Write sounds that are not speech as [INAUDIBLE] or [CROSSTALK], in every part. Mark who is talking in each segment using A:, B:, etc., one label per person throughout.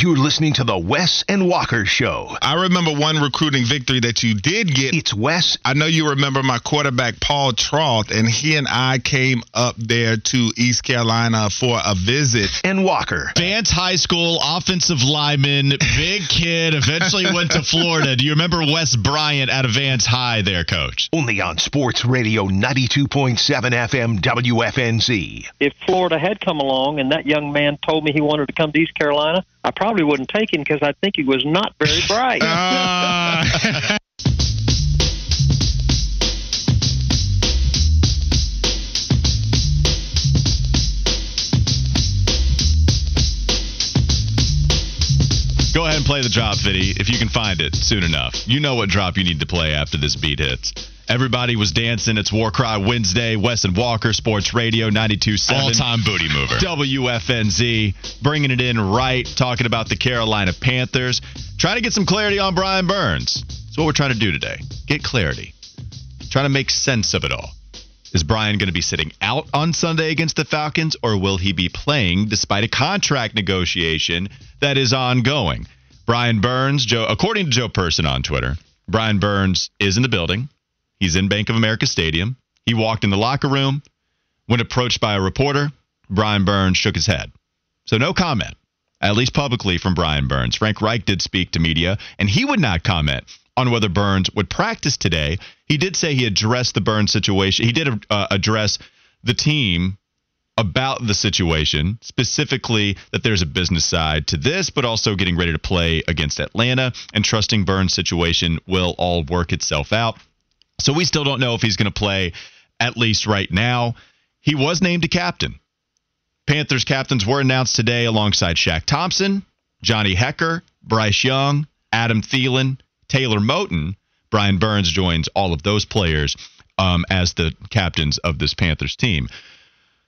A: You're listening to the Wes and Walker Show.
B: I remember one recruiting victory that you did get.
A: It's Wes.
B: I know you remember my quarterback, Paul Troth, and he and I came up there to East Carolina for a visit.
A: And Walker.
C: Vance High School offensive lineman, big kid, eventually [LAUGHS] went to Florida. Do you remember Wes Bryant out of Vance High there, coach?
A: Only on Sports Radio 92.7 FM WFNZ.
D: If Florida had come along and that young man told me he wanted to come to East Carolina, I probably wouldn't take him because I think he was not very bright.
B: Uh, [LAUGHS] [LAUGHS]
C: Go ahead and play the drop, Fitty, if you can find it soon enough. You know what drop you need to play after this beat hits. Everybody was dancing. It's War Cry Wednesday. Wes and Walker, Sports Radio 92.7.
E: All-time booty mover.
C: WFNZ, bringing it in right, talking about the Carolina Panthers. Trying to get some clarity on Brian Burns. That's what we're trying to do today. Get clarity. Trying to make sense of it all. Is Brian going to be sitting out on Sunday against the Falcons, or will he be playing despite a contract negotiation that is ongoing? Brian Burns, Joe, according to Joe Person on Twitter, Brian Burns is in the building. He's in Bank of America Stadium. He walked in the locker room. When approached by a reporter, Brian Burns shook his head. So no comment, at least publicly from Brian Burns. Frank Reich did speak to media, and he would not comment on whether Burns would practice today. He did say he addressed the burn situation. He did uh, address the team about the situation, specifically that there's a business side to this, but also getting ready to play against Atlanta and trusting Burns' situation will all work itself out. So we still don't know if he's going to play, at least right now. He was named a captain. Panthers captains were announced today alongside Shaq Thompson, Johnny Hekker, Bryce Young, Adam Thielen, Taylor Moton. Brian Burns joins all of those players um, as the captains of this Panthers team.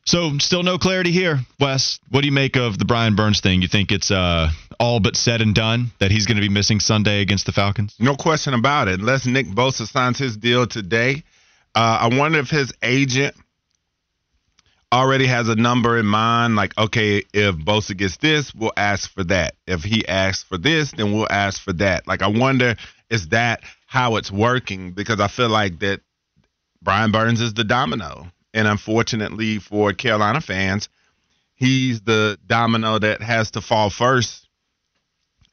C: So, still no clarity here, Wes. What do you make of the Brian Burns thing? You think it's uh, all but said and done that he's going to be missing Sunday against the Falcons?
B: no question about it. Unless Nick Bosa signs his deal today, uh, I wonder if his agent already has a number in mind. Like, okay, if Bosa gets this, we'll ask for that. If he asks for this, then we'll ask for that. Like, I wonder is that how it's working? Because I feel like that Brian Burns is the domino. And unfortunately for Carolina fans, he's the domino that has to fall first.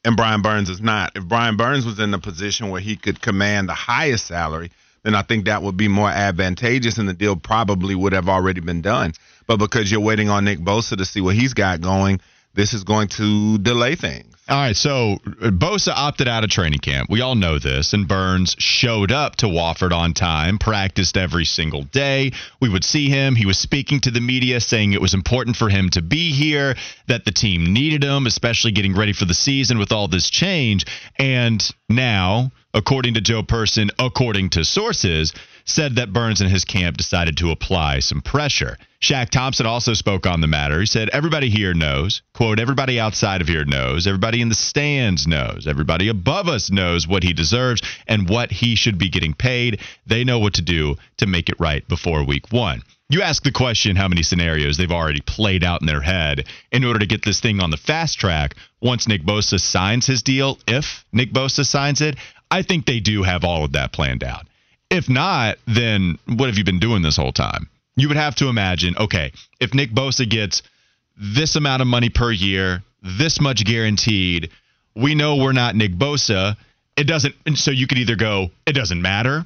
B: And Brian Burns is not. If Brian Burns was in a position where he could command the highest salary, then I think that would be more advantageous and the deal probably would have already been done. But because you're waiting on Nick Bosa to see what he's got going, this is going to delay things.
C: All right, so uh, Bosa opted out of training camp. We all know this, and Burns showed up to Wofford on time, practiced every single day. We would see him. He was speaking to the media, saying it was important for him to be here, that the team needed him, especially getting ready for the season with all this change. And now, according to Joe Person, according to sources, said that Burns and his camp decided to apply some pressure. Shaq Thompson also spoke on the matter. He said, Everybody here knows, quote, everybody outside of here knows, everybody in the stands knows, everybody above us knows what he deserves and what he should be getting paid. They know what to do to make it right before week one. You ask the question how many scenarios they've already played out in their head in order to get this thing on the fast track once Nick Bosa signs his deal. If Nick Bosa signs it, I think they do have all of that planned out. If not, then what have you been doing this whole time? You would have to imagine, okay, if Nick Bosa gets this amount of money per year, this much guaranteed, we know we're not Nick Bosa. It doesn't, so you could either go, it doesn't matter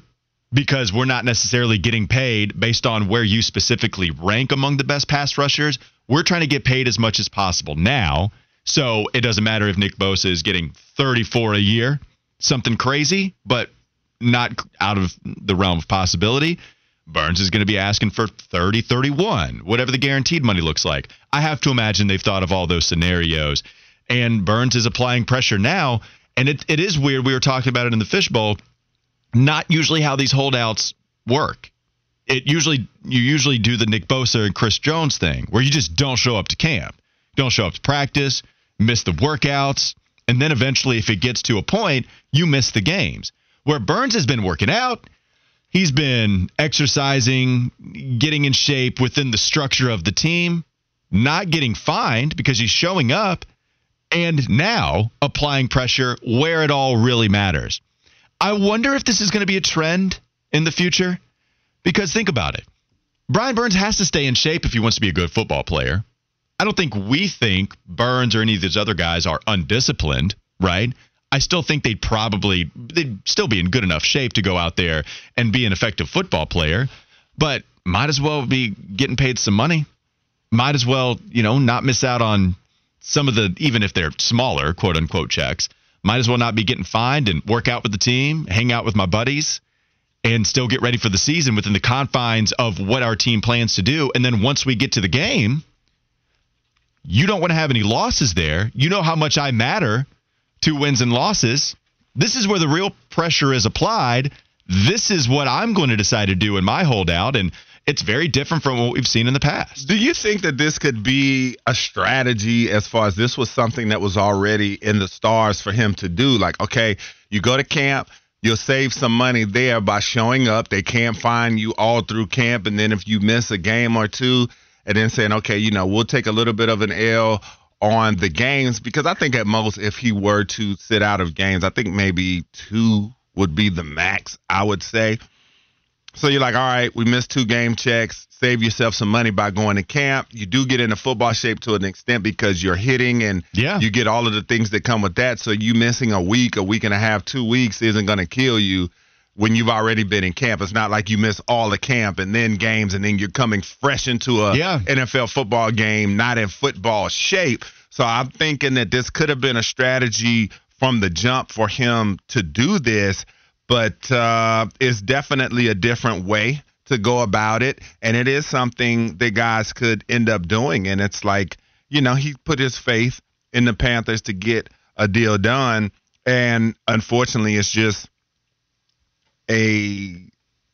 C: because we're not necessarily getting paid based on where you specifically rank among the best pass rushers. We're trying to get paid as much as possible now. So it doesn't matter if Nick Bosa is getting 34 a year, something crazy, but not out of the realm of possibility. Burns is going to be asking for 30, 31, whatever the guaranteed money looks like. I have to imagine they've thought of all those scenarios. And Burns is applying pressure now. And it, it is weird. We were talking about it in the fishbowl. Not usually how these holdouts work. It usually you usually do the Nick Bosa and Chris Jones thing where you just don't show up to camp, don't show up to practice, miss the workouts, and then eventually if it gets to a point, you miss the games. Where Burns has been working out, he's been exercising, getting in shape within the structure of the team, not getting fined because he's showing up and now applying pressure where it all really matters. I wonder if this is going to be a trend in the future because think about it. Brian Burns has to stay in shape if he wants to be a good football player. I don't think we think Burns or any of these other guys are undisciplined, right? I still think they'd probably they'd still be in good enough shape to go out there and be an effective football player, but might as well be getting paid some money. Might as well, you know, not miss out on some of the even if they're smaller, quote unquote checks. Might as well not be getting fined and work out with the team, hang out with my buddies, and still get ready for the season within the confines of what our team plans to do. And then once we get to the game, you don't want to have any losses there. You know how much I matter two wins and losses. This is where the real pressure is applied. This is what I'm going to decide to do in my holdout. And it's very different from what we've seen in the past.
B: Do you think that this could be a strategy as far as this was something that was already in the stars for him to do? Like, okay, you go to camp, you'll save some money there by showing up. They can't find you all through camp. And then if you miss a game or two, and then saying, okay, you know, we'll take a little bit of an L on the games because I think at most if he were to sit out of games, I think maybe two would be the max, I would say. So you're like, all right, we missed two game checks. Save yourself some money by going to camp. You do get into football shape to an extent because you're hitting and
C: yeah.
B: you get all of the things that come with that. So you missing a week, a week and a half, two weeks isn't going to kill you when you've already been in camp. It's not like you miss all the camp and then games and then you're coming fresh into a
C: yeah.
B: NFL football game, not in football shape. So I'm thinking that this could have been a strategy from the jump for him to do this, but uh, it's definitely a different way to go about it. And it is something that guys could end up doing. And it's like, you know, he put his faith in the Panthers to get a deal done. And unfortunately, it's just a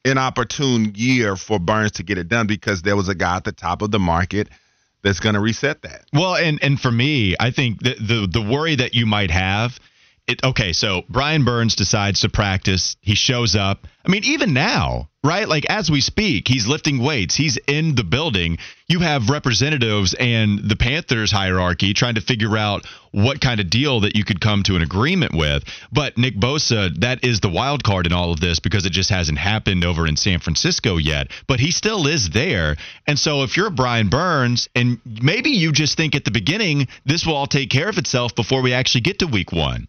B: inopportune year for Burns to get it done because there was a guy at the top of the market that's going to reset that.
C: Well, and and for me, I think the the, the worry that you might have it, okay, so Brian Burns decides to practice. He shows up. I mean, even now, right? Like as we speak, he's lifting weights. He's in the building. You have representatives and the Panthers hierarchy trying to figure out what kind of deal that you could come to an agreement with. But Nick Bosa, that is the wild card in all of this because it just hasn't happened over in San Francisco yet. But he still is there. And so if you're Brian Burns and maybe you just think at the beginning this will all take care of itself before we actually get to week 1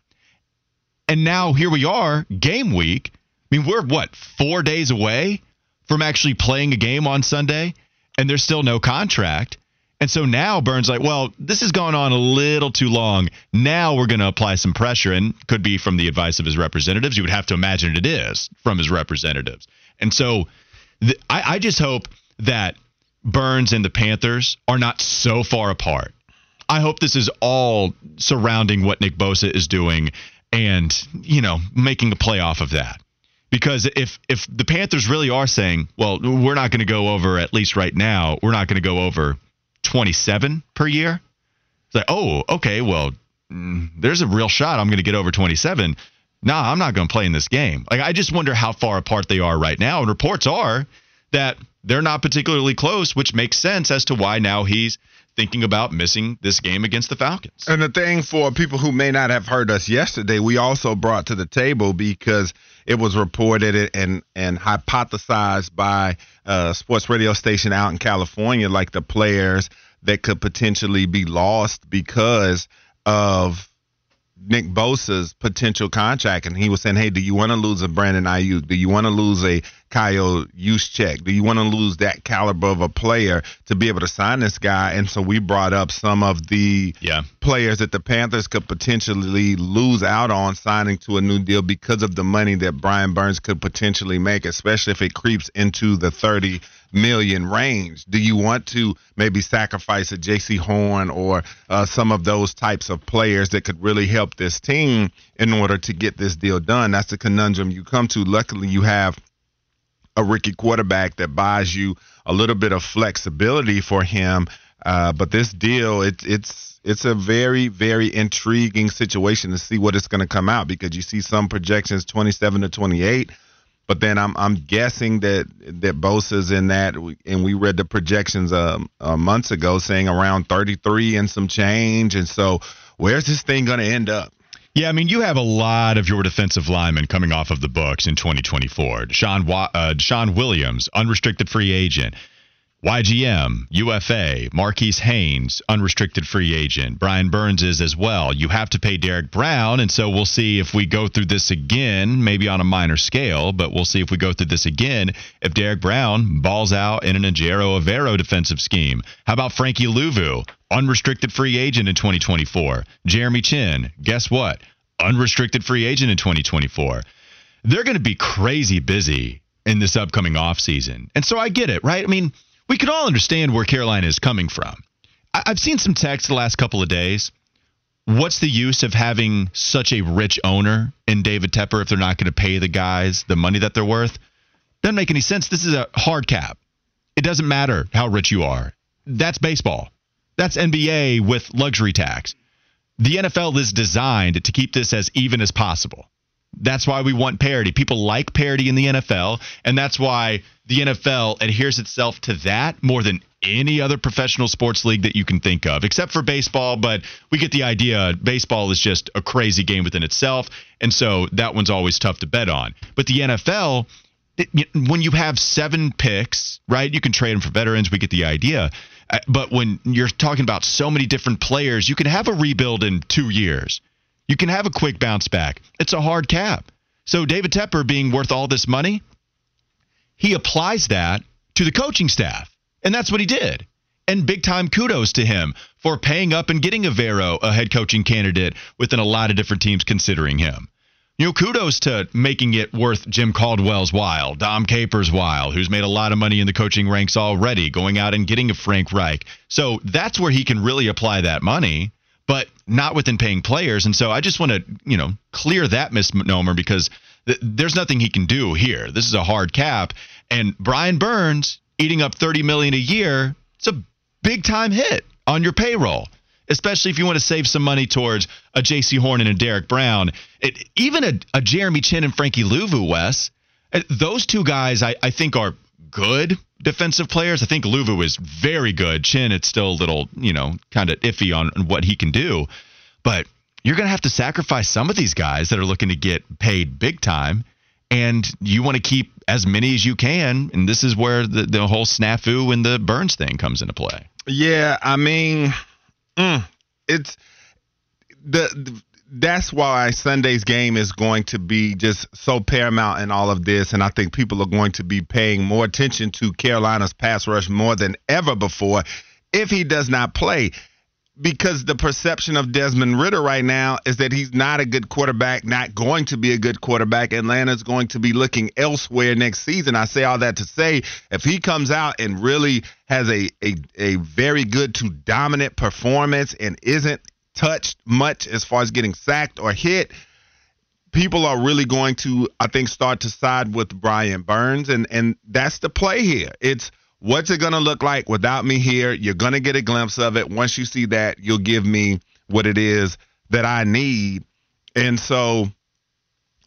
C: and now here we are, game week. I mean, we're what, four days away from actually playing a game on Sunday, and there's still no contract. And so now Burns like, well, this has gone on a little too long. Now we're going to apply some pressure, and could be from the advice of his representatives. You would have to imagine it is from his representatives. And so th- I, I just hope that Burns and the Panthers are not so far apart. I hope this is all surrounding what Nick Bosa is doing and you know making a play off of that because if if the Panthers really are saying, well, we're not going to go over at least right now, we're not going to go over 27 per year. It's like, oh, okay, well, mm, there's a real shot I'm going to get over 27. Nah, I'm not going to play in this game. Like I just wonder how far apart they are right now. And reports are that they're not particularly close, which makes sense as to why now he's thinking about missing this game against the Falcons.
B: And the thing for people who may not have heard us yesterday, we also brought to the table because it was reported and and hypothesized by a sports radio station out in California, like the players that could potentially be lost because of Nick Bosa's potential contract, and he was saying, "Hey, do you want to lose a Brandon Aiyuk? Do you want to lose a Kyle Juszczyk? Do you want to lose that caliber of a player to be able to sign this guy?" And so we brought up some of the
C: yeah.
B: players that the Panthers could potentially lose out on signing to a new deal because of the money that Brian Burns could potentially make, especially if it creeps into the thirty million range. Do you want to maybe sacrifice a Jaycee Horn or uh, some of those types of players that could really help this team in order to get this deal done? That's the conundrum you come to. Luckily, you have a rookie quarterback that buys you a little bit of flexibility for him. Uh, but this deal, it, it's it's a very very intriguing situation to see what it's going to come out because you see some projections 27 to 28 but then I'm I'm guessing that that Bosa's in that, and we read the projections um, uh, months ago saying around 33 and some change. And so where's this thing going to end up?
C: Yeah, I mean, you have a lot of your defensive linemen coming off of the books in 2024. DeShawn, uh, DeShawn Williams, unrestricted free agent. YGM, UFA, Marquis Haynes, unrestricted free agent. Brian Burns is as well. You have to pay Derrick Brown, and so we'll see if we go through this again, maybe on a minor scale, but we'll see if we go through this again if Derrick Brown balls out in an Ejiro Evero defensive scheme. How about Frankie Luvu, unrestricted free agent in 2024? Jeremy Chinn, guess what? Unrestricted free agent in 2024. They're going to be crazy busy in this upcoming offseason. And so I get it, right? I mean, we can all understand where Carolina is coming from. I- I've seen some texts the last couple of days. What's the use of having such a rich owner in David Tepper if they're not going to pay the guys the money that they're worth? Doesn't make any sense. This is a hard cap. It doesn't matter how rich you are. That's baseball. That's NBA with luxury tax. The NFL is designed to keep this as even as possible. That's why we want parity. People like parity in the NFL, and that's why the NFL adheres itself to that more than any other professional sports league that you can think of, except for baseball. But we get the idea. Baseball is just a crazy game within itself, and so that one's always tough to bet on. But the NFL, it, when you have seven picks, right? You can trade them for veterans. We get the idea. Uh, But when you're talking about so many different players, you can have a rebuild in two years. You can have a quick bounce back. It's a hard cap. So David Tepper being worth all this money, he applies that to the coaching staff. And that's what he did. And big time kudos to him for paying up and getting a Evero, a head coaching candidate within a lot of different teams considering him. You know, kudos to making it worth Jim Caldwell's while, Dom Capers' while, who's made a lot of money in the coaching ranks already, going out and getting a Frank Reich. So that's where he can really apply that money, not within paying players. And so I just want to, you know, clear that misnomer because th- there's nothing he can do here. This is a hard cap, and Brian Burns eating up 30 million a year. It's a big time hit on your payroll especially if you want to save some money towards a Jaycee Horn and a Derrick Brown. It, even a, a Jeremy Chinn and Frankie Luvu, Wes, those two guys I, I think are good defensive players. I think Luvu is very good. Chinn, it's still a little, you know, kind of iffy on, on what he can do. But you're going to have to sacrifice some of these guys that are looking to get paid big time. And you want to keep as many as you can. And this is where the, the whole snafu and the Burns thing comes into play.
B: Yeah, I mean, mm, it's the, the that's why Sunday's game is going to be just so paramount in all of this, and I think people are going to be paying more attention to Carolina's pass rush more than ever before if he does not play. Because the perception of Desmond Ridder right now is that he's not a good quarterback, not going to be a good quarterback. Atlanta's going to be looking elsewhere next season. I say all that to say if he comes out and really has a, a, a very good to dominant performance and isn't touched much as far as getting sacked or hit, people are really going to, I think, start to side with Brian Burns, and and that's the play here. It's what's it going to look like without me here? You're going to get a glimpse of it. Once you see that, you'll give me what it is that I need, and so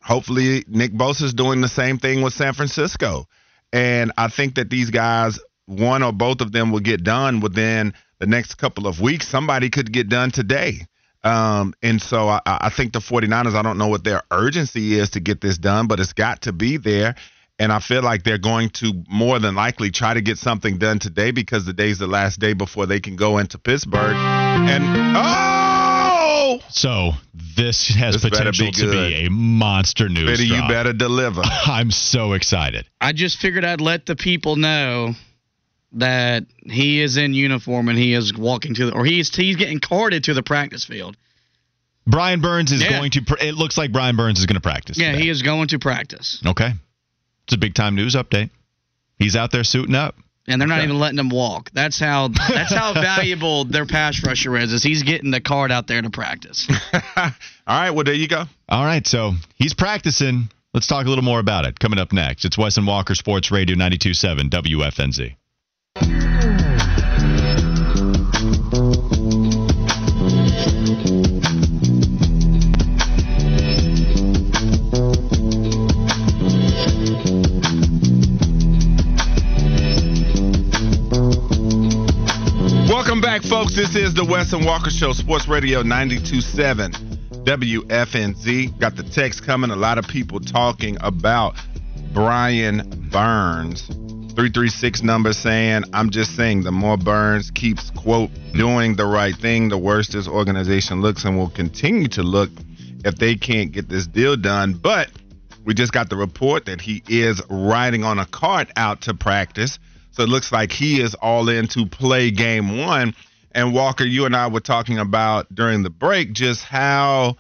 B: hopefully Nick Bosa is doing the same thing with San Francisco, and I think that these guys, one or both of them, will get done within the next couple of weeks. Somebody could get done today. Um, and so I, I think the 49ers, I don't know what their urgency is to get this done, but it's got to be there. And I feel like they're going to more than likely try to get something done today because the day's the last day before they can go into Pittsburgh. And oh,
C: So this has
B: This
C: potential
B: be
C: to be a monster news.
B: Fitty, you better deliver. [LAUGHS]
C: I'm so excited.
E: I just figured I'd let the people know that he is in uniform and he is walking to the, or he's he's getting carted to the practice field.
C: Brian Burns is
E: Yeah.
C: going to. It looks like Brian Burns is going to practice.
E: Yeah,
C: today.
E: he is going to practice,
C: Okay, it's a big time news update. He's out there suiting up.
E: and they're not
C: Okay.
E: even letting him walk. That's how that's how [LAUGHS] valuable their pass rusher is. Is he's getting the card out there to practice. [LAUGHS]
B: All right, well there you go.
C: All right, so he's practicing. Let's talk a little more about it coming up next. It's Wes and Walker Sports Radio 92.7 WFNZ.
B: Back folks. This is the Wes and Walker Show, Sports Radio 92.7 WFNZ. Got the text coming. A lot of people talking about Brian Burns. 336 number saying, I'm just saying, the more Burns keeps, quote, doing the right thing, the worse this organization looks and will continue to look if they can't get this deal done. But we just got the report that he is riding on a cart out to practice. So it looks like he is all in to play game one. And Walker, you and I were talking about during the break just how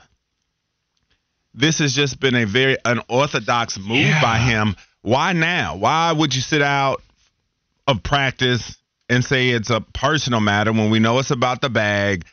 B: this has just been a very unorthodox move
C: Yeah.
B: by him. Why now? Why would you sit out of practice and say it's a personal matter when we know it's about the bag?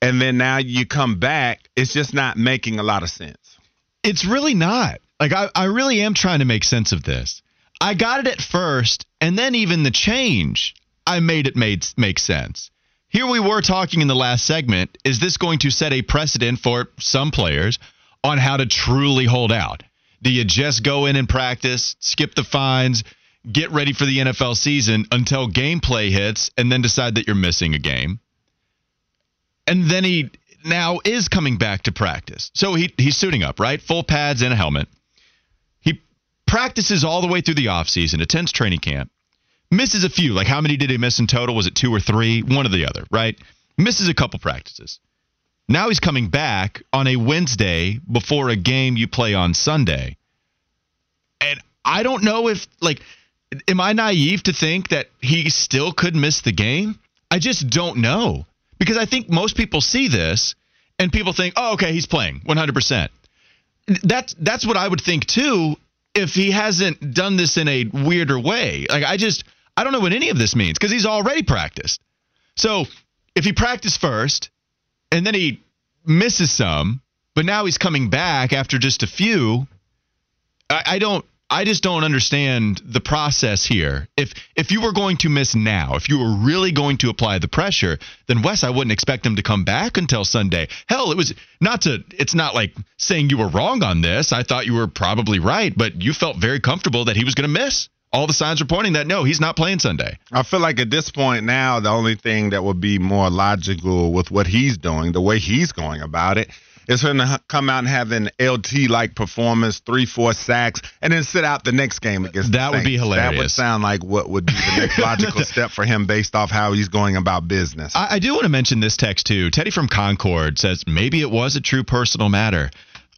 B: And then now you come back, it's just not making a lot of sense.
C: It's really not. Like I, I really am trying to make sense of this. I got it at first, and then even the change, I made it made make sense. Here we were talking in the last segment. Is this going to set a precedent for some players on how to truly hold out? Do you just go in and practice, skip the fines, get ready for the NFL season until gameplay hits, and then decide that you're missing a game? and then he now is coming back to practice. So he he's suiting up, right? Full pads and a helmet. Practices all the way through the offseason, attends training camp, misses a few. Like how many did he miss in total? Was it two or three? One or the other, right? Misses a couple practices. Now he's coming back on a Wednesday before a game you play on Sunday. And I don't know if like am I naive to think that he still could miss the game? I just don't know. Because I think most people see this and people think, "Oh, okay, he's playing 100%." That's that's what I would think too if he hasn't done this in a weirder way. Like I just I don't know what any of this means because he's already practiced. So, if he practiced first and then he misses some, but now he's coming back after just a few, I, I don't. I just don't understand the process here. If if you were going to miss now, if you were really going to apply the pressure, then Wes, I wouldn't expect him to come back until Sunday. Hell, it was not to. It's not like saying you were wrong on this. I thought you were probably right, but you felt very comfortable that he was going to miss. All the signs were pointing that no, he's not playing Sunday.
B: I feel like at this point now, the only thing that would be more logical with what he's doing, the way he's going about it, is for him to come out and have an LT like performance, three, four sacks, and then sit out the next game against the
C: That would be
B: hilarious. That would sound like what would be the next [LAUGHS] logical step for him based off how he's going about business.
C: I, I do want to mention this text too. Teddy from Concord says maybe it was a true personal matter.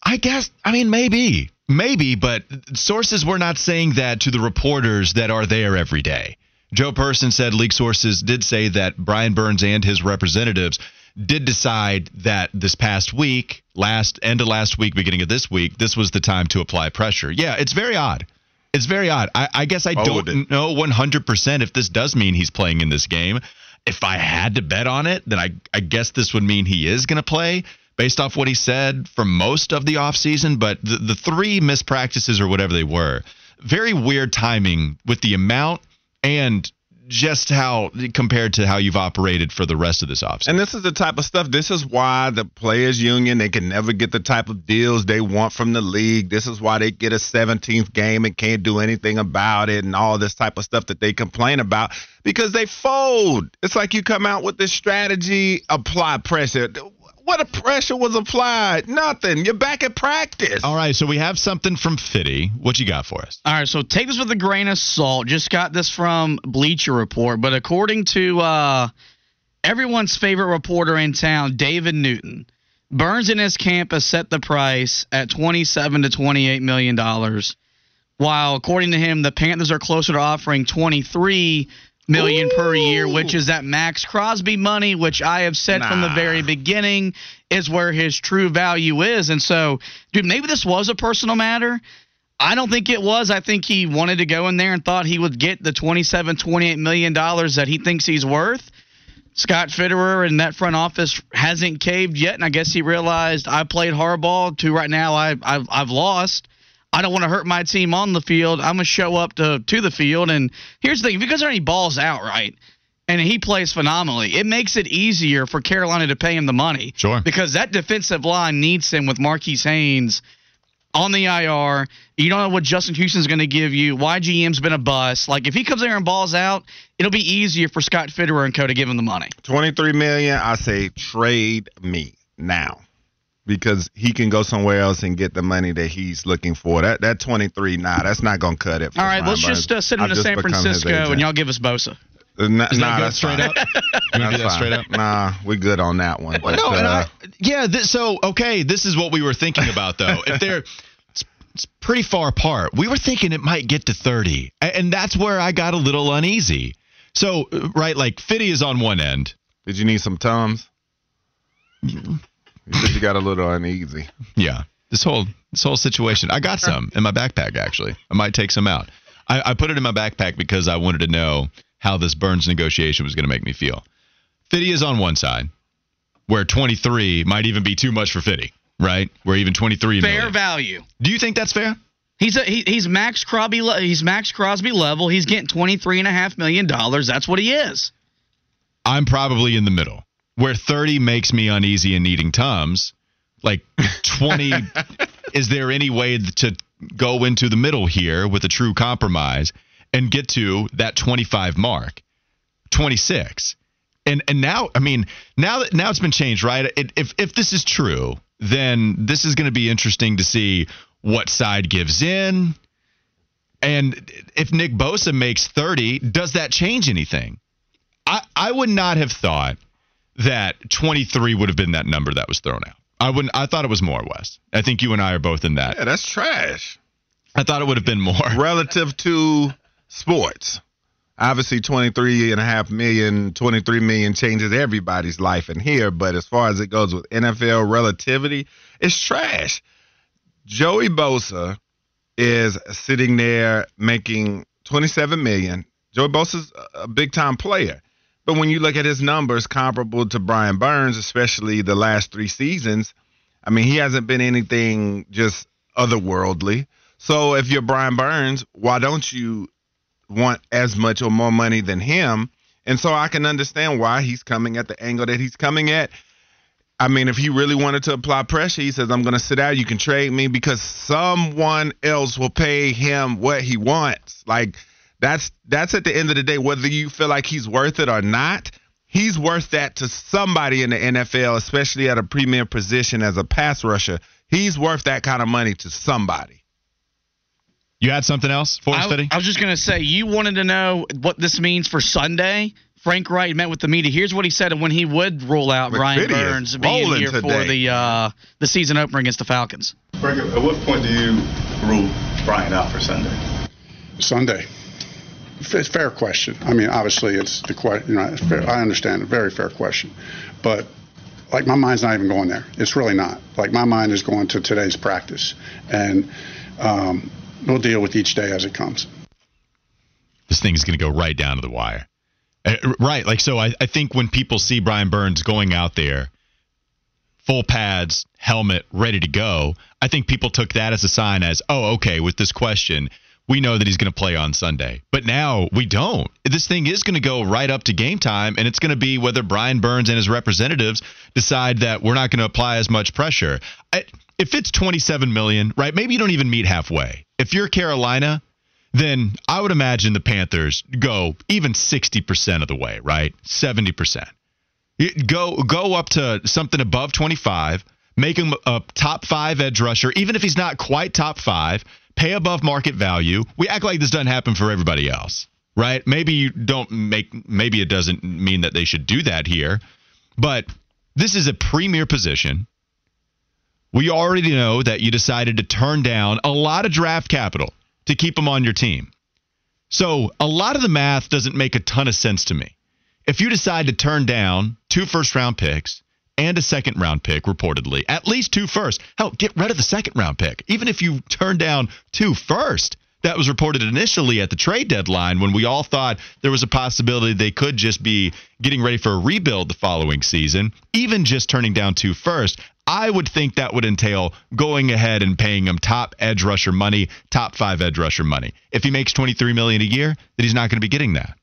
C: I guess, I mean, maybe, maybe, but sources were not saying that to the reporters that are there every day. Joe Person said league sources did say that Brian Burns and his representatives did decide that this past week, last end of last week, beginning of this week, this was the time to apply pressure. Yeah, it's very odd. It's very odd. I, I guess I
B: would
C: don't know 100% if this does mean he's playing in this game. If I had to bet on it, then I, I guess this would mean he is going to play based off what he said for most of the offseason. But the, the three missed practices or whatever they were, very weird timing with the amount and just how compared to how you've operated for the rest of this offseason.
B: And this is the type of stuff. This is why the players' union they can never get the type of deals they want from the league. This is why they get a 17th game and can't do anything about it, and all this type of stuff that they complain about because they fold. It's like you come out with this strategy, apply pressure. What a pressure was applied? Nothing. You're back at practice.
C: All right, so we have something from Fitty. What you got for us?
E: All right, so take this with a grain of salt. Just got this from Bleacher Report, but according to uh, everyone's favorite reporter in town, David Newton, Burns and his camp has set the price at 27 to 28 million dollars, while according to him, the Panthers are closer to offering 23 million per year, which is that Maxx Crosby money, which I have said from the very beginning is where his true value is. And so, dude, maybe this was a personal matter. I don't think it was. I think he wanted to go in there and thought he would get the 27, 28 million dollars that he thinks he's worth. Scott Fitterer and that front office hasn't caved yet, and I guess he realized I played hardball. To right now, I, I've I've lost. I don't want to hurt my team on the field. I'm gonna show up to to the field, and here's the thing: if he goes there and he balls out right, and he plays phenomenally, it makes it easier for Carolina to pay him the money.
C: Sure.
E: Because that defensive line needs him with Marquis Haynes on the IR. You don't know what Justin Houston's going to give you. YGM's been a bust. Like if he comes there and balls out, it'll be easier for Scott Fitterer and Co. to give him the money.
B: Twenty three million. I say trade me now because he can go somewhere else and get the money that he's looking for. That that twenty three, nah, that's not gonna cut it.
E: All right, let's just uh, send him to San Francisco and y'all give us Bosa.
B: Uh, nah,
C: Is [LAUGHS] that
B: that's
C: straight
B: fine.
C: up? You wanna that straight up?
B: Nah, we good on that one.
C: Well,
B: But,
C: no, and
B: uh,
C: I, yeah. This, so okay, this is what we were thinking about though. if they're it's, it's pretty far apart, we were thinking it might get to thirty, A- and that's where I got a little uneasy. So uh, right, like Fitty is on one end.
B: did you need some tums? You said you got a little uneasy. [LAUGHS]
C: Yeah, this whole this whole situation. I got some in my backpack actually. I might take some out. I, I put it in my backpack because I wanted to know how this Burns negotiation was going to make me feel. Fitty is on one side, where 23 might even be too much for Fitty, right? Where even 23
E: Fair
C: million.
E: value.
C: Do you think that's fair?
E: He's a, he, he's Maxx Crosby. He's Maxx Crosby level. He's getting twenty three and a half million dollars. That's what he is.
C: I'm probably in the middle, where 30 makes me uneasy and needing Tums. Like 20, [LAUGHS] is there any way to go into the middle here with a true compromise and get to that 25 mark, 26? And and now, I mean, now that now it's been changed, right? It, if if this is true, then this is going to be interesting to see what side gives in. And if Nick Bosa makes 30, does that change anything? I, I would not have thought that 23 would have been that number that was thrown out. I wouldn't. I thought it was more, Wes. I think you and I are both in that.
B: Yeah, that's trash
C: I thought it would have been more. [LAUGHS]
B: relative to sports. Obviously, 23 and a half million, 23 million changes everybody's life in here. But as far as it goes with NFL relativity, it's trash. Joey Bosa is sitting there making 27 million. Joey Bosa's a big time player. But when you look at his numbers comparable to Brian Burns, especially the last three seasons, I mean, he hasn't been anything just otherworldly. So if you're Brian Burns, why don't you want as much or more money than him? And so I can understand why he's coming at the angle that he's coming at. I mean, if he really wanted to apply pressure, he says, I'm going to sit out. You can trade me because someone else will pay him what he wants. Like, that's that's at the end of the day, whether you feel like he's worth it or not, he's worth that to somebody in the NFL, especially at a premier position as a pass rusher. He's worth that kind of money to somebody.
C: You had something else for us,
E: I,
C: Fitty?
E: I was just going to say, you wanted to know what this means for Sunday. Frank Reich met with the media. Here's what he said when he would rule out
B: McVitie
E: Brian
B: is
E: Burns being
B: rolling
E: here for the uh, the season opener against the Falcons.
F: Frank, at what point do you rule Brian out for Sunday?
G: Sunday. It's fair question. I mean, obviously, it's the question. You know, I understand, a very fair question, but like my mind's not even going there. It's really not. Like my mind is going to today's practice, and um, we'll deal with each day as it comes.
C: this thing is going to go right down to the wire. Uh, Right. Like, so I, I think when people see Brian Burns going out there, full pads, helmet, ready to go, I think people took that as a sign as, oh, okay, with this question, we know that he's going to play on Sunday. But now we don't. This thing is going to go right up to game time, and it's going to be whether Brian Burns and his representatives decide that we're not going to apply as much pressure. If it's 27 million, right? Maybe you don't even meet halfway. If you're Carolina, then I would imagine the Panthers go even 60% of the way, right? 70%. You- Go go up to something above 25, make him a top 5 edge rusher even if he's not quite top 5, pay above market value. We act like this doesn't happen for everybody else, right? Maybe you don't make maybe it doesn't mean that they should do that here, but this is a premier position. We already know that you decided to turn down a lot of draft capital to keep them on your team. So a lot of the math doesn't make a ton of sense to me. If you decide to turn down two first round picks and a second round pick, reportedly, at least two first, hell, get rid of the second round pick. Even if you turn down two first, that was reported initially at the trade deadline when we all thought there was a possibility they could just be getting ready for a rebuild the following season. Even just turning down two first, I would think that would entail going ahead and paying him top edge rusher money, top five edge rusher money. If he makes 23 million a year, then he's not going to be getting that.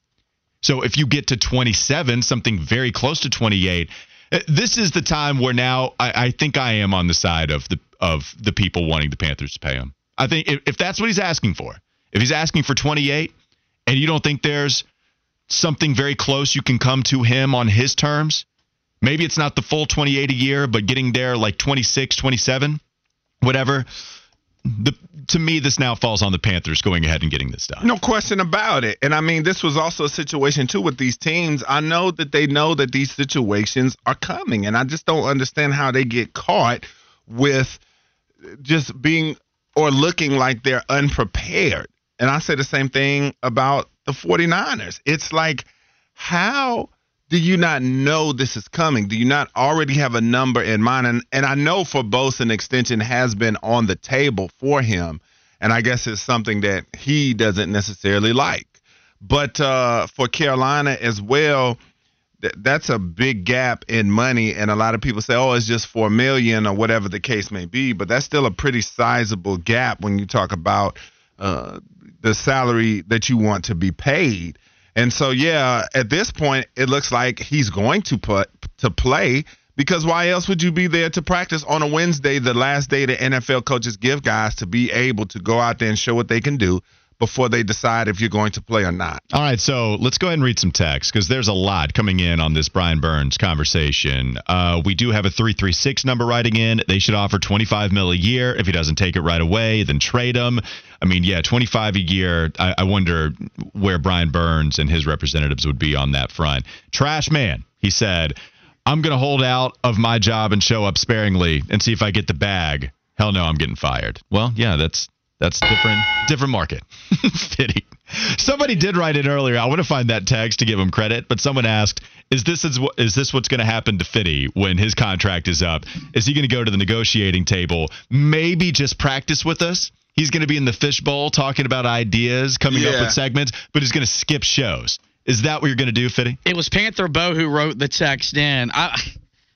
C: So if you get to 27, something very close to 28, Uh, Uh, this is the time where now I, I think I am on the side of the of the people wanting the Panthers to pay him. I think if, if that's what he's asking for, if he's asking for 28, and you don't think there's something very close you can come to him on his terms, maybe it's not the full 28 a year, but getting there like 26, 27, whatever. The, to me, this now falls on the Panthers going ahead and getting this done.
B: No question about it. And I mean, this was also a situation too with these teams. I know that they know that these situations are coming, and I just don't understand how they get caught with just being or looking like they're unprepared. And I say the same thing about the 49ers. It's like, how do you not know this is coming? Do you not already have a number in mind? And and I know for Bose an extension has been on the table for him, and I guess it's something that he doesn't necessarily like. But uh, for Carolina as well, th- that's a big gap in money, and a lot of people say, "Oh, it's just four million or whatever the case may be," but that's still a pretty sizable gap when you talk about uh, the salary that you want to be paid. And so, yeah, at this point, it looks like he's going to put to play because why else would you be there to practice on a Wednesday, the last day the NFL coaches give guys to be able to go out there and show what they can do before they decide if you're going to play or not.
C: All right, so let's go ahead and read some text because there's a lot coming in on this Brian Burns conversation. Uh, we do have a 336 number writing in. They should offer 25 mil a year. If he doesn't take it right away, then trade him. I mean, yeah, 25 a year. I, I wonder where Brian Burns and his representatives would be on that front. Trash man, he said, I'm going to hold out of my job and show up sparingly and see if I get the bag. Hell no, I'm getting fired. Well, yeah, that's that's different different market. [LAUGHS] Fitting. Somebody did write it earlier. I want to find that text to give him credit, but someone asked, "Is this is, is this what's going to happen to Fitty when his contract is up? Is he going to go to the negotiating table? Maybe just practice with us? He's going to be in the fishbowl talking about ideas, coming up with segments, but he's going to skip shows. Is that what you're going to do, Fitty?
E: It was Panther Bo who wrote the text in. I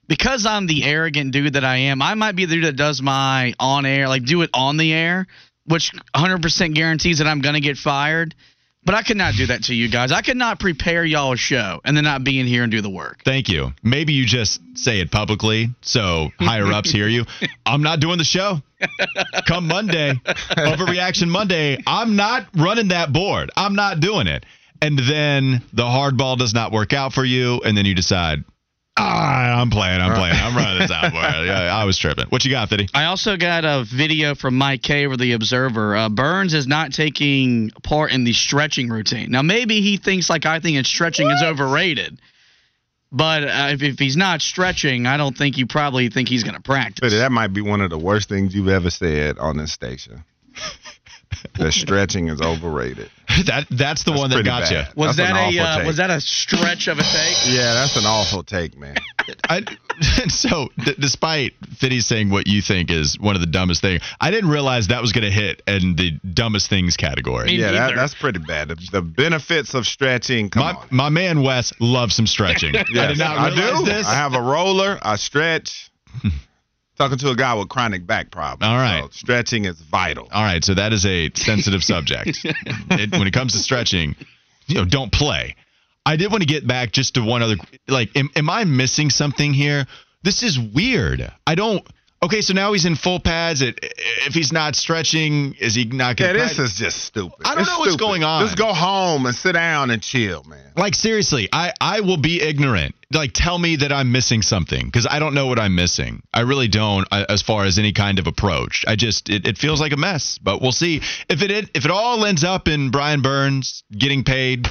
E: because I'm the arrogant dude that I am, I might be the dude that does my on air, like do it on the air, which 100% guarantees that I'm going to get fired. But I could not do that to you guys. I could not prepare y'all a show and then not be in here and do the work.
C: Thank you. Maybe you just say it publicly so higher ups hear you. I'm not doing the show. Come Monday, Overreaction Monday, I'm not running that board. I'm not doing it. And then the hardball does not work out for you, and then you decide, ah, I'm playing, I'm playing, I'm running this out. [LAUGHS] Yeah, I was tripping. What you got, Fitty?
E: I also got a video from Mike K over the Observer. Uh, Burns is not taking part in the stretching routine. Now, maybe he thinks like I think and stretching is overrated. But uh, if, if he's not stretching, I don't think you probably think he's going to practice.
B: But that might be one of the worst things you've ever said on this station. That stretching is overrated. [LAUGHS]
C: That that's the
B: That's
C: one that got
B: bad.
C: you.
E: Was
B: That's
E: that a uh, was that a stretch of a take? [LAUGHS]
B: Yeah, that's an awful take, man. [LAUGHS]
C: I, so, d- despite Fitty saying what you think is one of the dumbest things, I didn't realize that was going to hit in the dumbest things category.
E: Me
B: yeah, that, that's pretty bad. The, the benefits of stretching, come
C: My,
B: on.
C: my man Wes loves some stretching. I did not
B: I
C: realize
B: do.
C: this.
B: I have a roller. I stretch. Talking to a guy with chronic back problems.
C: All right.
B: So stretching is vital.
C: All right, so that is a sensitive subject. [LAUGHS] It- when it comes to stretching, you know, don't play. I did want to get back just to one other. Like, am, am I missing something here? This is weird. I don't. Okay, so now he's in full pads. It, if he's not stretching, is he not
B: getting?
C: Yeah,
B: this is just stupid.
C: I don't
B: It's
C: know what's going on.
B: Just go home and sit down and chill, man.
C: Like seriously, I I will be ignorant. Like tell me that I'm missing something because I don't know what I'm missing. I really don't as far as any kind of approach. I just it, it feels like a mess, but we'll see if it if it all ends up in Brian Burns getting paid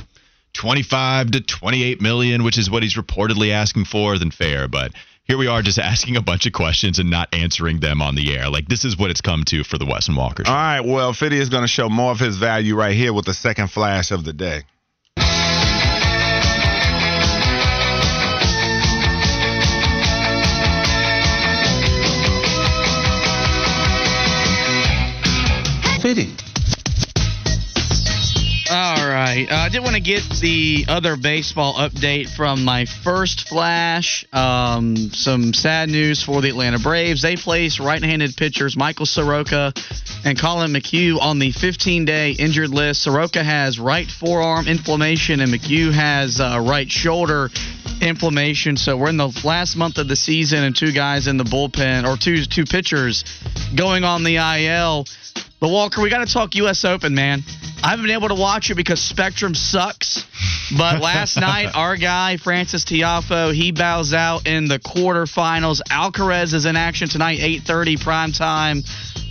C: 25 to 28 million, which is what he's reportedly asking for, then fair, but here we are just asking a bunch of questions and not answering them on the air. Like this is what it's come to for the Wes and Walker show.
B: All right, well, Fitty is going to show more of his value right here with the second flash of the day.
H: Fitty.
E: Right. Uh, I did want to get the other baseball update from my first flash. Um, some sad news for the Atlanta Braves. They placed right handed pitchers Michael Soroka and Collin McHugh on the 15 day injured list. Soroka has right forearm inflammation, and McHugh has uh, right shoulder inflammation. So we're in the last month of the season, and two guys in the bullpen or two two pitchers going on the IL. But Walker, we got to talk U.S. Open, man. I haven't been able to watch it because Spectrum sucks. But [LAUGHS] last night, our guy Frances Tiafoe he bows out in the quarterfinals. Alcaraz is in action tonight, 8:30 prime time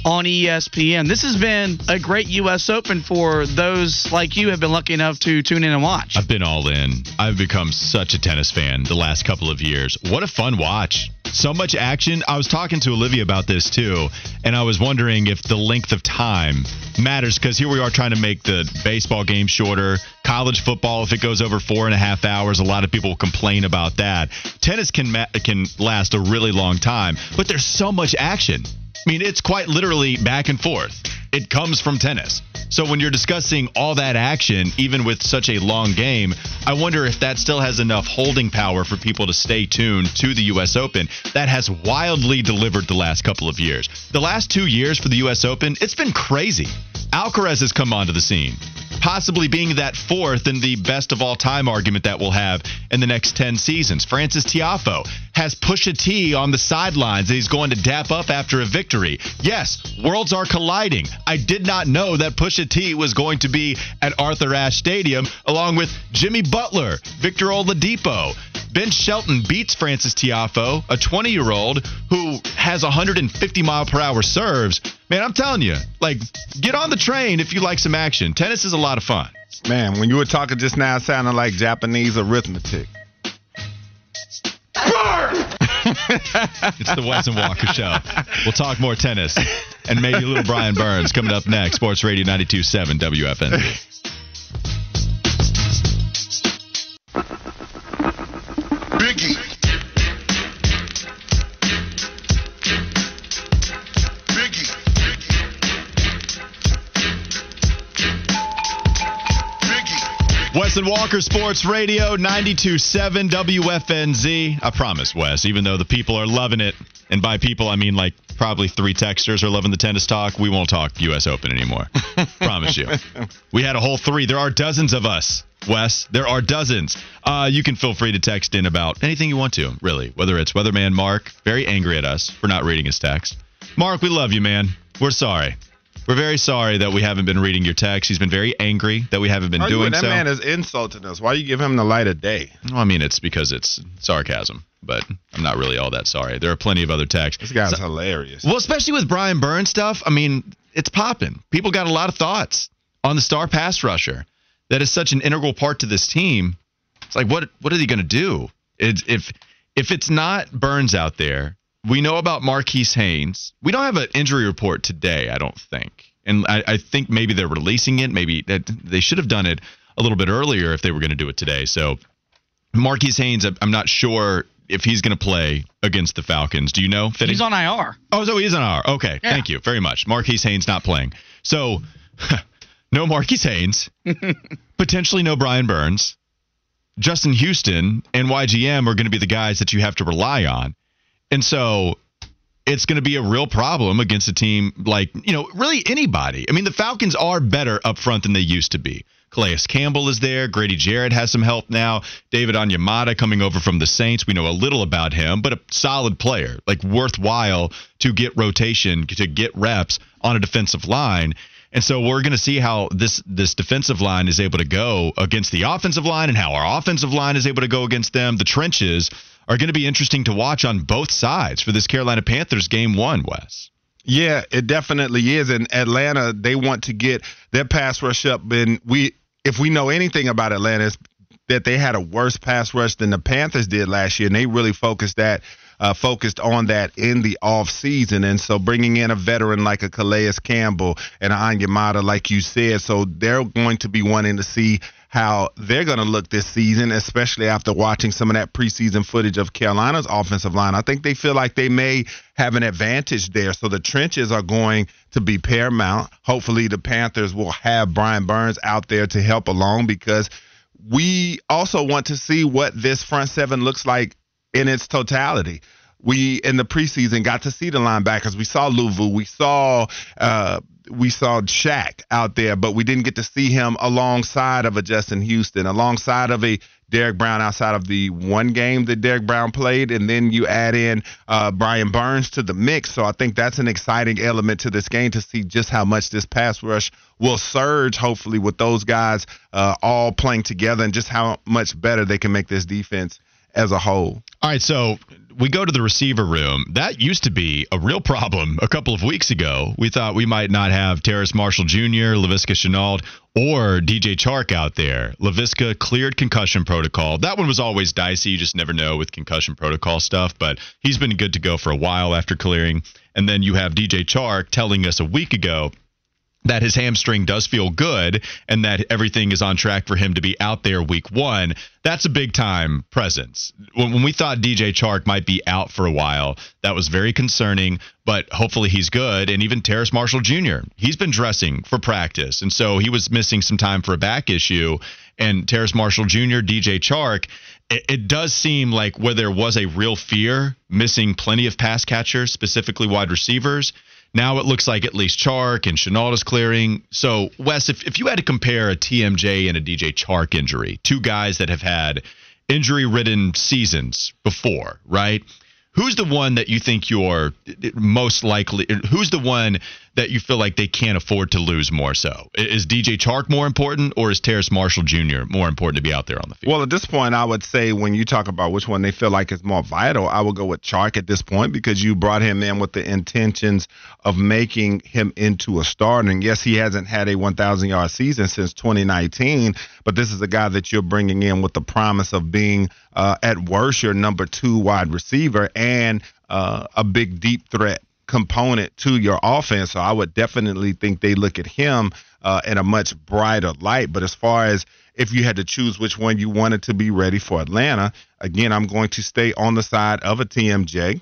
E: on ESPN. This has been a great U.S. Open for those like you have been lucky enough to tune in and watch.
C: I've been all in. I've become such a tennis fan the last couple of years. What a fun watch. So much action. I was talking to Olivia about this too, and I was wondering if the length of time matters because here we are trying to make the baseball game shorter. College football, if it goes over four and a half hours, a lot of people complain about that. Tennis can ma- can last a really long time, but there's so much action. I mean, it's quite literally back and forth. It comes from tennis. So when you're discussing all that action, even with such a long game, I wonder if that still has enough holding power for people to stay tuned to the U.S. Open. That has wildly delivered the last couple of years. The last two years for the U.S. Open, it's been crazy. Alcaraz has come onto the scene, possibly being that fourth in the best of all time argument that we'll have in the next 10 seasons. Frances Tiafoe has Pusha T on the sidelines that he's going to dap up after a victory. Yes, worlds are colliding. I did not know that Pusha T was going to be at Arthur Ashe Stadium along with Jimmy Butler, Victor Oladipo. Ben Shelton beats Frances Tiafoe, a 20 year old who has 150 mile per hour serves. Man, I'm telling you, like, get on the train if you like some action. Tennis is a lot of fun.
B: Man, when you were talking just now, it sounded like Japanese arithmetic.
C: It's the Wes and Walker Show. We'll talk more tennis and maybe a little Brian Burns coming up next. Sports Radio 92.7 WFN. Walker Sports Radio 92.7 WFNZ. I promise, Wes, even though the people are loving it, and by people I mean like probably three texters are loving the tennis talk, we won't talk U.S. Open anymore. [LAUGHS] promise you. We had a whole three. There are dozens of us. Wes, there are dozens. Uh, you can feel free to text in about anything you want to, really. Whether it's Weatherman Mark, very angry at us for not reading his text. Mark, we love you, man. We're sorry. We're very sorry that we haven't been reading your text. He's been very angry that we haven't been
B: Are you-
C: doing
B: that
C: so.
B: man is insulting us. Why you give him the light of day?
C: Well, I mean, it's because it's sarcasm, but I'm not really all that sorry. There are plenty of other texts.
B: This guy's
C: So-
B: hilarious.
C: well, especially with Brian Burns stuff. I mean, it's popping. People got a lot of thoughts on the star pass rusher. That is such an integral part to this team. It's like, what what are they going to do? It's, if if it's not Burns out there, we know about Marquis Haynes. We don't have an injury report today, I don't think, and I, I think maybe they're releasing it. Maybe that they should have done it a little bit earlier if they were going to do it today. So Marquis Haynes, I'm- not sure if he's going to play against the Falcons. Do you know? Fitty?
E: He's on IR.
C: Oh, so he is on IR. Okay,
E: Yeah.
C: thank you very much. Marquis Haynes not playing. So, [LAUGHS] no Marquis Haynes, [LAUGHS] potentially no Brian Burns. Justin Houston and YGM are going to be the guys that you have to rely on. And so it's going to be a real problem against a team like, you know, really anybody. I mean, the Falcons are better up front than they used to be. Calais Campbell is there. Grady Jarrett has some help now. David Onyemata coming over from the Saints. We know a little about him, but a solid player, like worthwhile to get rotation, to get reps on a defensive line. And so we're going to see how this this defensive line is able to go against the offensive line and how our offensive line is able to go against them. The trenches are going to be interesting to watch on both sides for this Carolina Panthers game 1, Wes.
B: Yeah, it definitely is. And Atlanta, they want to get their pass rush up. And we, if we know anything about Atlanta, it's that they had a worse pass rush than the Panthers did last year, and they really focused that. Uh, focused on that in the off season, and so bringing in a veteran like a Calais Campbell and an Onyemata, like you said, so they're going to be wanting to see how they're going to look this season, especially after watching some of that preseason footage of Carolina's offensive line. I think they feel like they may have an advantage there. So the trenches are going to be paramount. Hopefully, the Panthers will have Brian Burns out there to help along because we also want to see what this front seven looks like in its totality. We in the preseason got to see the linebackers. We saw Luvu. We saw uh, we saw Shaq out there, but we didn't get to see him alongside of a Justin Houston, alongside of a Derrick Brown outside of the one game that Derrick Brown played, and then you add in uh, Brian Burns to the mix. So I think that's an exciting element to this game to see just how much this pass rush will surge, hopefully, with those guys uh, all playing together and just how much better they can make this defense as a whole.
C: All right, so we go to the receiver room. That used to be a real problem a couple of weeks ago. We thought we might not have Terrace Marshall Jr., Laviska Shenault, or DJ Chark out there. Laviska cleared concussion protocol. That one was always dicey. You just never know with concussion protocol stuff, but he's been good to go for a while after clearing. And then you have DJ Chark telling us a week ago that his hamstring does feel good and that everything is on track for him to be out there week one, that's a big time presence. When, we thought DJ Chark might be out for a while, that was very concerning, but hopefully he's good. And even Terrace Marshall Jr., he's been dressing for practice. And so he was missing some time for a back issue. And Terrace Marshall Jr., DJ Chark, it, it does seem like where there was a real fear, missing plenty of pass catchers, specifically wide receivers now it looks like at least Chark and Shenault is clearing. So, Wes, if, if you had to compare a TMJ and a DJ Chark injury, two guys that have had injury ridden seasons before, right? Who's the one that you think you're most likely? Who's the one that you feel like they can't afford to lose more so? Is DJ Chark more important or is Terrace Marshall Jr. more important to be out there on the field?
B: Well, at this point, I would say when you talk about which one they feel like is more vital, I would go with Chark at this point because you brought him in with the intentions of making him into a starter. And yes, he hasn't had a 1,000 yard season since 2019, but this is a guy that you're bringing in with the promise of being uh, at worst your number two wide receiver and uh, a big deep threat component to your offense. So I would definitely think they look at him uh, in a much brighter light. But as far as if you had to choose which one you wanted to be ready for Atlanta, again, I'm going to stay on the side of a TMJ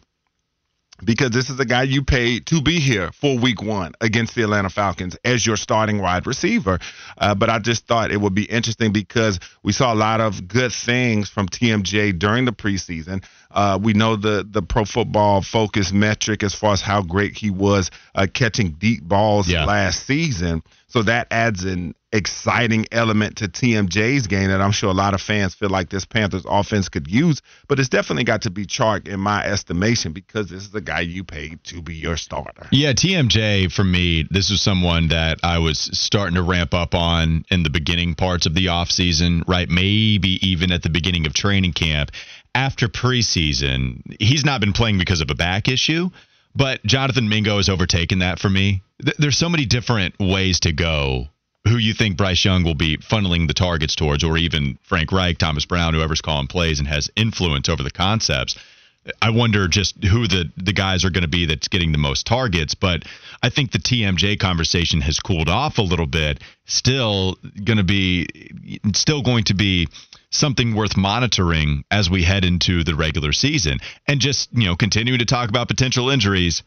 B: because this is a guy you paid to be here for week one against the Atlanta Falcons as your starting wide receiver. Uh, but I just thought it would be interesting because we saw a lot of good things from TMJ during the preseason. Uh, we know the the pro football focus metric as far as how great he was uh, catching deep balls yeah. last season. So that adds an exciting element to TMJ's game that I'm sure a lot of fans feel like this Panthers offense could use. But it's definitely got to be Chark in my estimation because this is the guy you paid to be your starter.
C: Yeah, TMJ for me, this was someone that I was starting to ramp up on in the beginning parts of the offseason, right? Maybe even at the beginning of training camp. After preseason, he's not been playing because of a back issue. But Jonathan Mingo has overtaken that for me. There's so many different ways to go who you think Bryce Young will be funneling the targets towards, or even Frank Reich, Thomas Brown, whoever's calling plays and has influence over the concepts. I wonder just who the the guys are going to be that's getting the most targets, but I think the TMJ conversation has cooled off a little bit. Still going to be still going to be something worth monitoring as we head into the regular season and just, you know, continuing to talk about potential injuries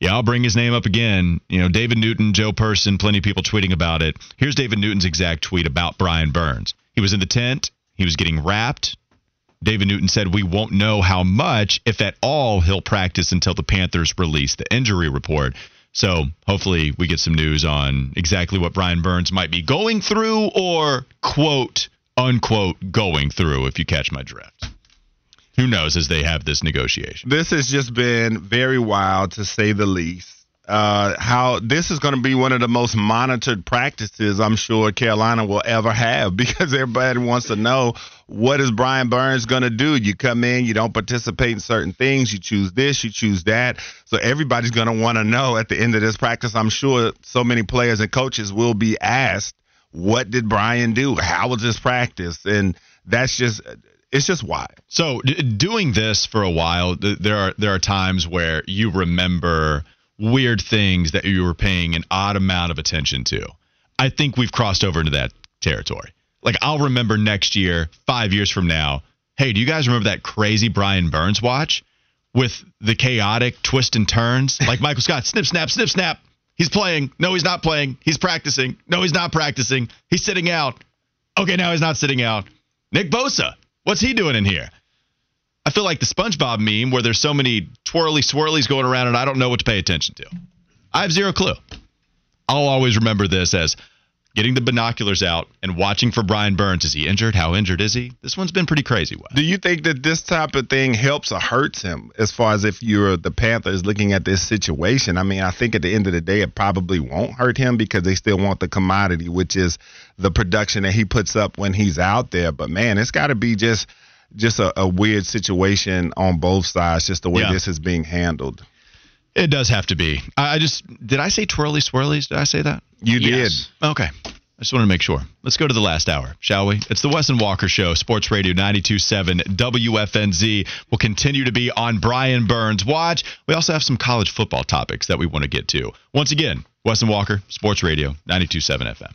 C: yeah, I'll bring his name up again. You know, David Newton, Joe Person, plenty of people tweeting about it. Here's David Newton's exact tweet about Brian Burns. He was in the tent, he was getting wrapped. David Newton said, We won't know how much, if at all, he'll practice until the Panthers release the injury report. So hopefully we get some news on exactly what Brian Burns might be going through or, quote, unquote, going through, if you catch my drift who knows as they have this negotiation.
B: This has just been very wild to say the least. Uh, how this is going to be one of the most monitored practices I'm sure Carolina will ever have [LAUGHS] because everybody wants to know what is Brian Burns going to do. You come in, you don't participate in certain things, you choose this, you choose that. So everybody's going to want to know at the end of this practice. I'm sure so many players and coaches will be asked, "What did Brian do? How was this practice?" And that's just it's just why.
C: So d- doing this for a while, th- there are there are times where you remember weird things that you were paying an odd amount of attention to. I think we've crossed over into that territory. Like I'll remember next year, five years from now. Hey, do you guys remember that crazy Brian Burns watch with the chaotic twist and turns? Like Michael Scott, snip, snap, snip, snap. He's playing. No, he's not playing. He's practicing. No, he's not practicing. He's sitting out. Okay, now he's not sitting out. Nick Bosa. What's he doing in here? I feel like the SpongeBob meme where there's so many twirly swirlies going around and I don't know what to pay attention to. I have zero clue. I'll always remember this as getting the binoculars out and watching for Brian Burns. Is he injured? How injured is he? This one's been pretty crazy. Wes.
B: Do you think that this type of thing helps or hurts him as far as if you're the Panthers looking at this situation? I mean, I think at the end of the day, it probably won't hurt him because they still want the commodity, which is the production that he puts up when he's out there. But man, it's got to be just just a, a, weird situation on both sides, just the way yeah. this is being handled.
C: It does have to be. I just did I say twirly swirlies? Did I say that?
B: You
C: yes. did. Okay. I just want to make sure. Let's go to the last hour, shall we? It's the Wes and Walker Show, Sports Radio 92.7 WFNZ. will continue to be on Brian Burns' watch. We also have some college football topics that we want to get to. Once again, Wes and Walker, Sports Radio 92.7 FM.